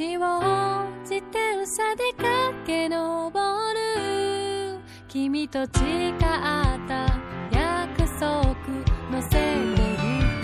地を自転車で駆け上る。君と誓った約束のせいで